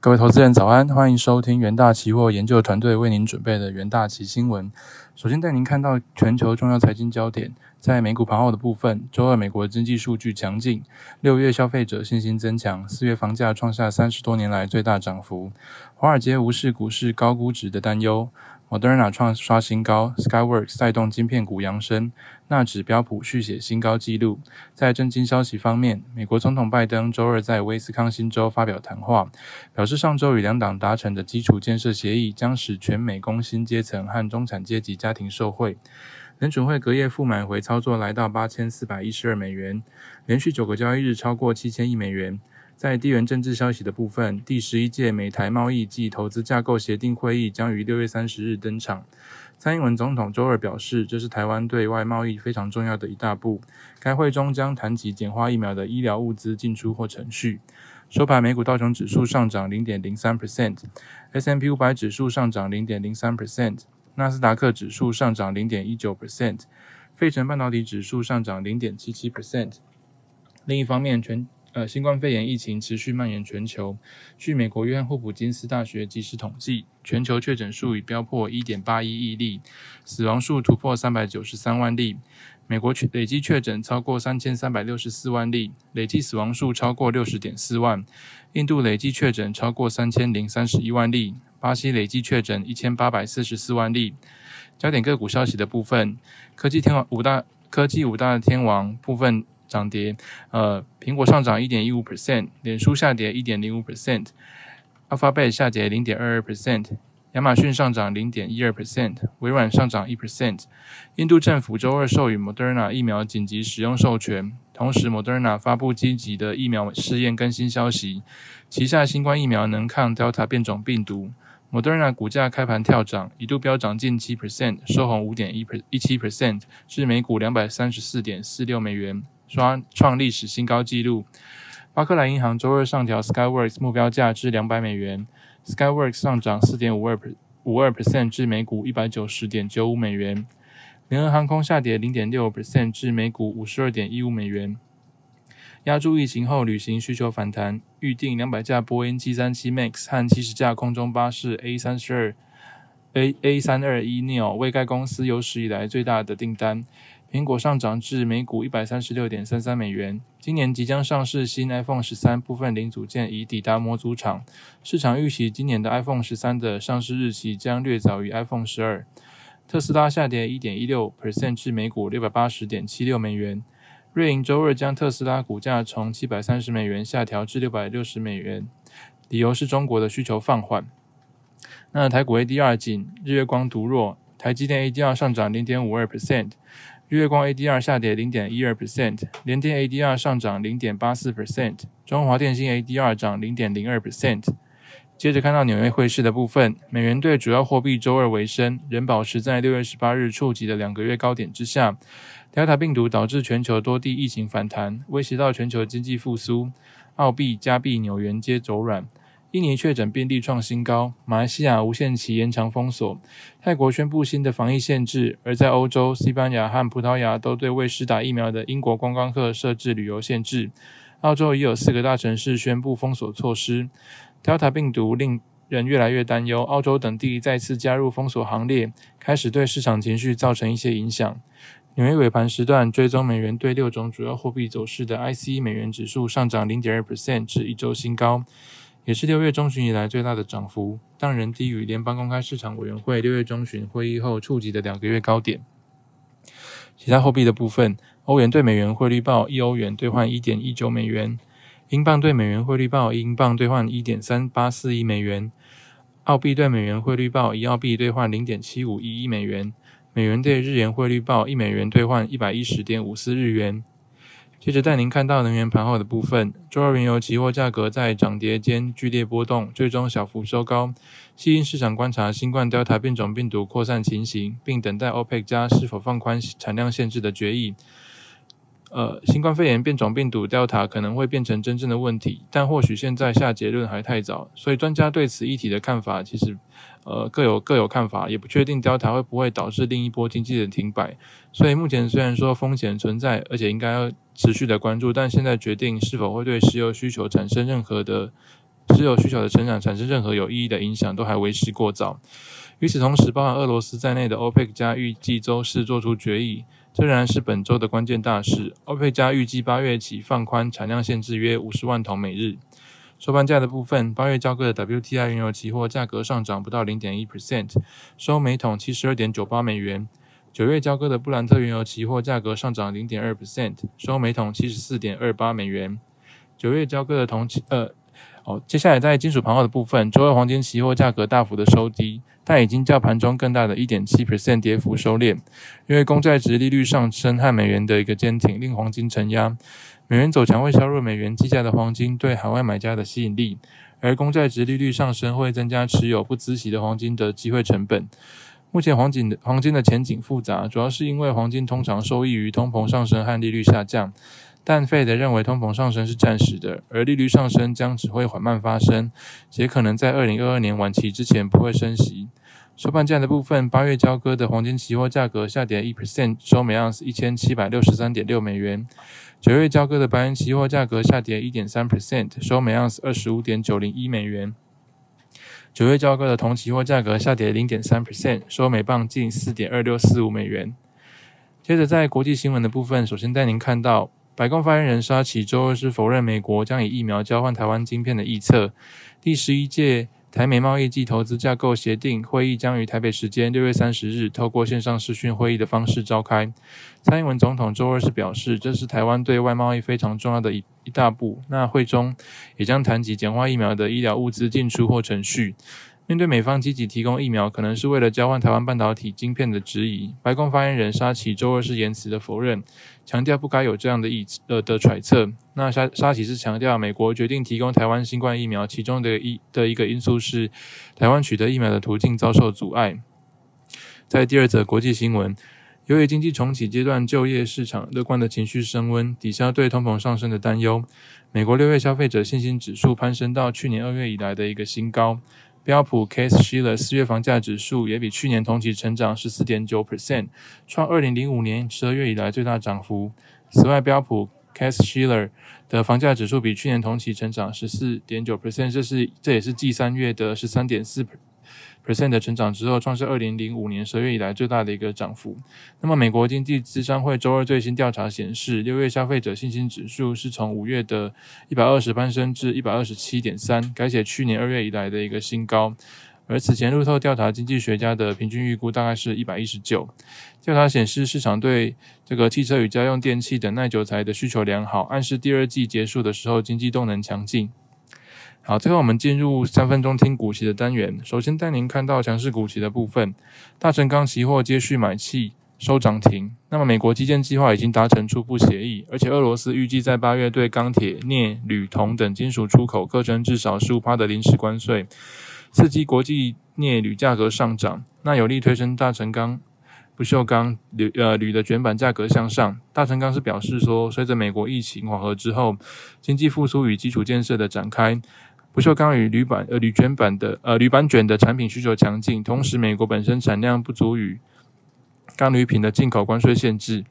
各位投资人早安，欢迎收听元大期货研究团队为您准备的元大期新闻。首先带您看到全球重要财经焦点，在美股盘后的部分，周二美国经济数据强劲，六月消费者信心增强，四月房价创下三十多年来最大涨幅。华尔街无视股市高估值的担忧。Moderna 创刷新高，Skyworks 带动晶片股扬升，纳指标普续写新高纪录。在震惊消息方面，美国总统拜登周二在威斯康星州发表谈话，表示上周与两党达成的基础建设协议将使全美工薪阶层和中产阶级家庭受惠。联准会隔夜负买回操作来到八千四百一十二美元，连续九个交易日超过七千亿美元。在地缘政治消息的部分，第十一届美台贸易暨投资架构协定会议将于六月三十日登场。蔡英文总统周二表示，这是台湾对外贸易非常重要的一大步。该会中将谈及简化疫苗的医疗物资进出或程序。收盘，美股道琼指数上涨零点零三 percent，S M P 五百指数上涨零点零三 percent，纳斯达克指数上涨零点一九 percent，费城半导体指数上涨零点七七 percent。另一方面，全呃，新冠肺炎疫情持续蔓延全球。据美国约翰霍普金斯大学即时统计，全球确诊数已飙破1.81亿例，死亡数突破393万例。美国累计确诊超过3364万例，累计死亡数超过60.4万。印度累计确诊超过3031万例，巴西累计确诊1844万例。焦点个股消息的部分，科技天王五大科技五大天王部分。涨跌，呃，苹果上涨一点一五 percent，脸书下跌一点零五 percent，Alphabet 下跌零点二二 percent，亚马逊上涨零点一二 percent，微软上涨一 percent。印度政府周二授予 Moderna 疫苗紧急使用授权，同时 Moderna 发布积极的疫苗试验更新消息，旗下新冠疫苗能抗 Delta 变种病毒。Moderna 股价开盘跳涨，一度飙涨近七 percent，收红五点一一七 percent，至每股两百三十四点四六美元。刷创历史新高纪录。巴克莱银行周二上调 Skyworks 目标价至两百美元，Skyworks 上涨四点五二五二 percent 至每股一百九十点九五美元。联合航空下跌零点六 percent 至每股五十二点一五美元。压住疫情后旅行需求反弹，预定两百架波音七三七 MAX 和七十架空中巴士 A 三十二 A A 三二一 neo 为该公司有史以来最大的订单。苹果上涨至每股一百三十六点三三美元。今年即将上市新 iPhone 十三部分零组件已抵达模组厂，市场预期今年的 iPhone 十三的上市日期将略早于 iPhone 十二。特斯拉下跌一点一六 percent 至每股六百八十点七六美元。瑞银周二将特斯拉股价从七百三十美元下调至六百六十美元，理由是中国的需求放缓。那台股 ADR 仅日月光独弱，台积电 ADR 上涨零点五二 percent。日月光 ADR 下跌零点一二 percent，联电 ADR 上涨零点八四 percent，中华电信 ADR 涨零点零二 percent。接着看到纽约汇市的部分，美元对主要货币周二为升，仍保持在六月十八日触及的两个月高点之下。Delta 病毒导致全球多地疫情反弹，威胁到全球经济复苏，澳币、加币、纽元皆走软。印尼确诊病例创新高，马来西亚无限期延长封锁，泰国宣布新的防疫限制，而在欧洲，西班牙和葡萄牙都对未施打疫苗的英国观光客设置旅游限制。澳洲已有四个大城市宣布封锁措施。Delta 病毒令人越来越担忧，澳洲等地再次加入封锁行列，开始对市场情绪造成一些影响。纽约尾盘时段追踪美元对六种主要货币走势的 IC 美元指数上涨零点二 percent 至一周新高。也是六月中旬以来最大的涨幅，但仍低于联邦公开市场委员会六月中旬会议后触及的两个月高点。其他货币的部分，欧元对美元汇率报一欧元兑换一点一九美元，英镑对美元汇率报英镑兑换一点三八四亿美元，澳币对美元汇率报一澳币兑换零点七五一亿美元，美元对日元汇率报一美元兑换一百一十点五四日元。接着带您看到能源盘后的部分。周二原油期货价格在涨跌间剧烈波动，最终小幅收高。吸引市场观察新冠 Delta 变种病毒扩散情形，并等待 OPEC 加是否放宽产量限制的决议。呃，新冠肺炎变种病毒 Delta 可能会变成真正的问题，但或许现在下结论还太早。所以专家对此议题的看法其实。呃，各有各有看法，也不确定 Delta 会不会导致另一波经济的停摆。所以目前虽然说风险存在，而且应该持续的关注，但现在决定是否会对石油需求产生任何的石油需求的成长产生任何有意义的影响，都还为时过早。与此同时，包含俄罗斯在内的欧佩克加预计周四做出决议，这仍然是本周的关键大事。欧佩加预计八月起放宽产量限制约五十万桶每日。收盘价的部分，八月交割的 WTI 原油期货价格上涨不到零点一 percent，收每桶七十二点九八美元。九月交割的布兰特原油期货价格上涨零点二 percent，收每桶七十四点二八美元。九月交割的同期呃。哦，接下来在金属盘后的部分，周二黄金期货价格大幅的收低，但已经较盘中更大的一点七 percent 跌幅收敛，因为公债值利率上升和美元的一个坚挺，令黄金承压。美元走强会削弱美元计价的黄金对海外买家的吸引力，而公债值利率上升会增加持有不孳息的黄金的机会成本。目前黄金的黄金的前景复杂，主要是因为黄金通常受益于通膨上升和利率下降。但费德认为通膨上升是暂时的，而利率上升将只会缓慢发生，且可能在二零二二年晚期之前不会升息。收盘价的部分，八月交割的黄金期货价格下跌一 percent，收每盎司一千七百六十三点六美元。九月交割的白银期货价格下跌一点三 percent，收每盎司二十五点九零一美元。九月交割的铜期货价格下跌零点三 percent，收每磅近四点二六四五美元。接着在国际新闻的部分，首先带您看到。白宫发言人沙奇周二是否认美国将以疫苗交换台湾晶片的预测。第十一届台美贸易暨投资架构协定会议将于台北时间六月三十日透过线上视讯会议的方式召开。蔡英文总统周二是表示，这是台湾对外贸易非常重要的一一大步。那会中也将谈及简化疫苗的医疗物资进出或程序。面对美方积极提供疫苗，可能是为了交换台湾半导体晶片的质疑，白宫发言人沙奇周二是言辞的否认，强调不该有这样的意呃的揣测。那沙沙奇是强调，美国决定提供台湾新冠疫苗，其中的一的一个因素是台湾取得疫苗的途径遭受阻碍。在第二则国际新闻，由于经济重启阶段就业市场乐观的情绪升温，抵消对通膨上升的担忧，美国六月消费者信心指数攀升到去年二月以来的一个新高。标普 Case Shiller 四月房价指数也比去年同期成长十四点九 percent，创二零零五年十二月以来最大涨幅。此外，标普 Case Shiller 的房价指数比去年同期成长十四点九 percent，这是这也是继三月的十三点四。Percent 的成长之后，创下二零零五年十月以来最大的一个涨幅。那么，美国经济咨商会周二最新调查显示，六月消费者信心指数是从五月的一百二十攀升至一百二十七点三，改写去年二月以来的一个新高。而此前路透调查经济学家的平均预估大概是一百一十九。调查显示，市场对这个汽车与家用电器等耐久材的需求良好，暗示第二季结束的时候经济动能强劲。好，最后我们进入三分钟听股息的单元。首先带您看到强势股息的部分，大成钢期货接续买气收涨停。那么美国基建计划已经达成初步协议，而且俄罗斯预计在八月对钢铁、镍、铝、铜等金属出口课征至少十五的临时关税，刺激国际镍铝价格上涨，那有力推升大成钢、不锈钢、铝呃铝的卷板价格向上。大成钢是表示说，随着美国疫情缓和之后，经济复苏与基础建设的展开。不锈钢与铝板、呃铝卷板的呃铝板卷的产品需求强劲，同时美国本身产量不足以钢铝品的进口关税限制，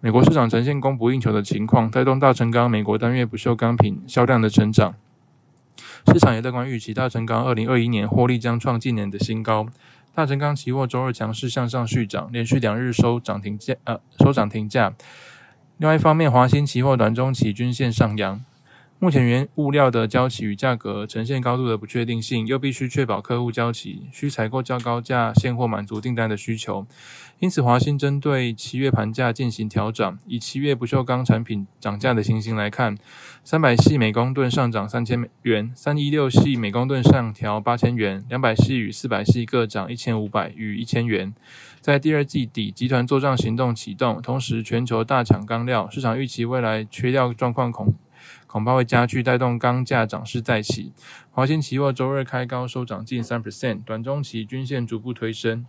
美国市场呈现供不应求的情况，带动大成钢美国单月不锈钢品销量的成长。市场也乐观预期，大成钢二零二一年获利将创近年的新高。大成钢期货周二强势向上续涨，连续两日收涨停价，呃收涨停价。另外一方面，华兴期货短中期均线上扬。目前原物料的交期与价格呈现高度的不确定性，又必须确保客户交期，需采购较高价现货满足订单的需求。因此，华兴针对七月盘价进行调整。以七月不锈钢产品涨价的情形来看，三百系每公吨上涨三千元，三一六系每公吨上调八千元，两百系与四百系各涨一千五百与一千元。在第二季底，集团做账行动启动，同时全球大抢钢料，市场预期未来缺料状况恐。恐怕会加剧，带动钢价涨势再起。华兴期货周二开高收涨近三 percent，短中期均线逐步推升。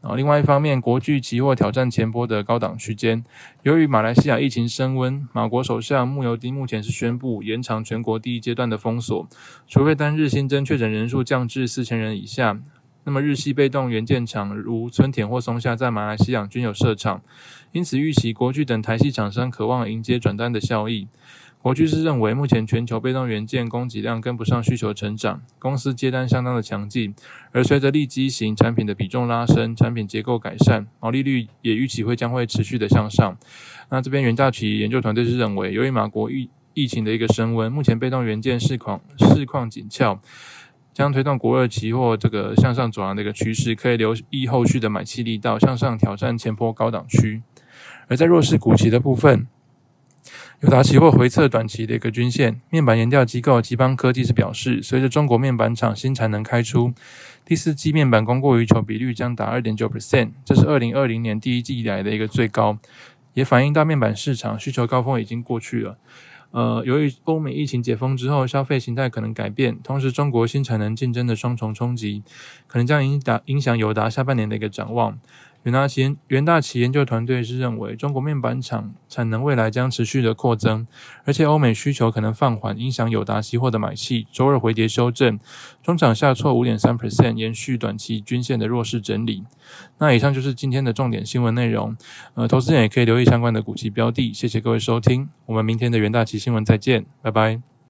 然后另外一方面，国巨期货挑战前波的高档区间。由于马来西亚疫情升温，马国首相穆尤丁目前是宣布延长全国第一阶段的封锁，除非单日新增确诊人数降至四千人以下。那么日系被动元件厂如村田或松下在马来西亚均有设厂，因此预期国巨等台系厂商渴望迎接转单的效益。国巨是认为，目前全球被动元件供给量跟不上需求成长，公司接单相当的强劲，而随着立基型产品的比重拉升，产品结构改善，毛利率也预期会将会持续的向上。那这边元大企研究团队是认为，由于马国疫疫情的一个升温，目前被动元件市况市况紧俏，将推动国二期货这个向上走阳的一个趋势，可以留意后续的买气力道向上挑战前坡高档区。而在弱势股期的部分。友达期货回测短期的一个均线，面板研调机构吉邦科技是表示，随着中国面板厂新产能开出，第四季面板供过于求比率将达二点九 percent，这是二零二零年第一季以来的一个最高，也反映到面板市场需求高峰已经过去了。呃，由于欧美疫情解封之后，消费形态可能改变，同时中国新产能竞争的双重冲击，可能将影响影响友达下半年的一个展望。元大企元大企研究团队是认为，中国面板厂产能未来将持续的扩增，而且欧美需求可能放缓，影响友达期货的买气。周二回跌修正，中场下挫五点三 percent，延续短期均线的弱势整理。那以上就是今天的重点新闻内容。呃，投资人也可以留意相关的股期标的。谢谢各位收听，我们明天的元大旗新闻再见，拜拜。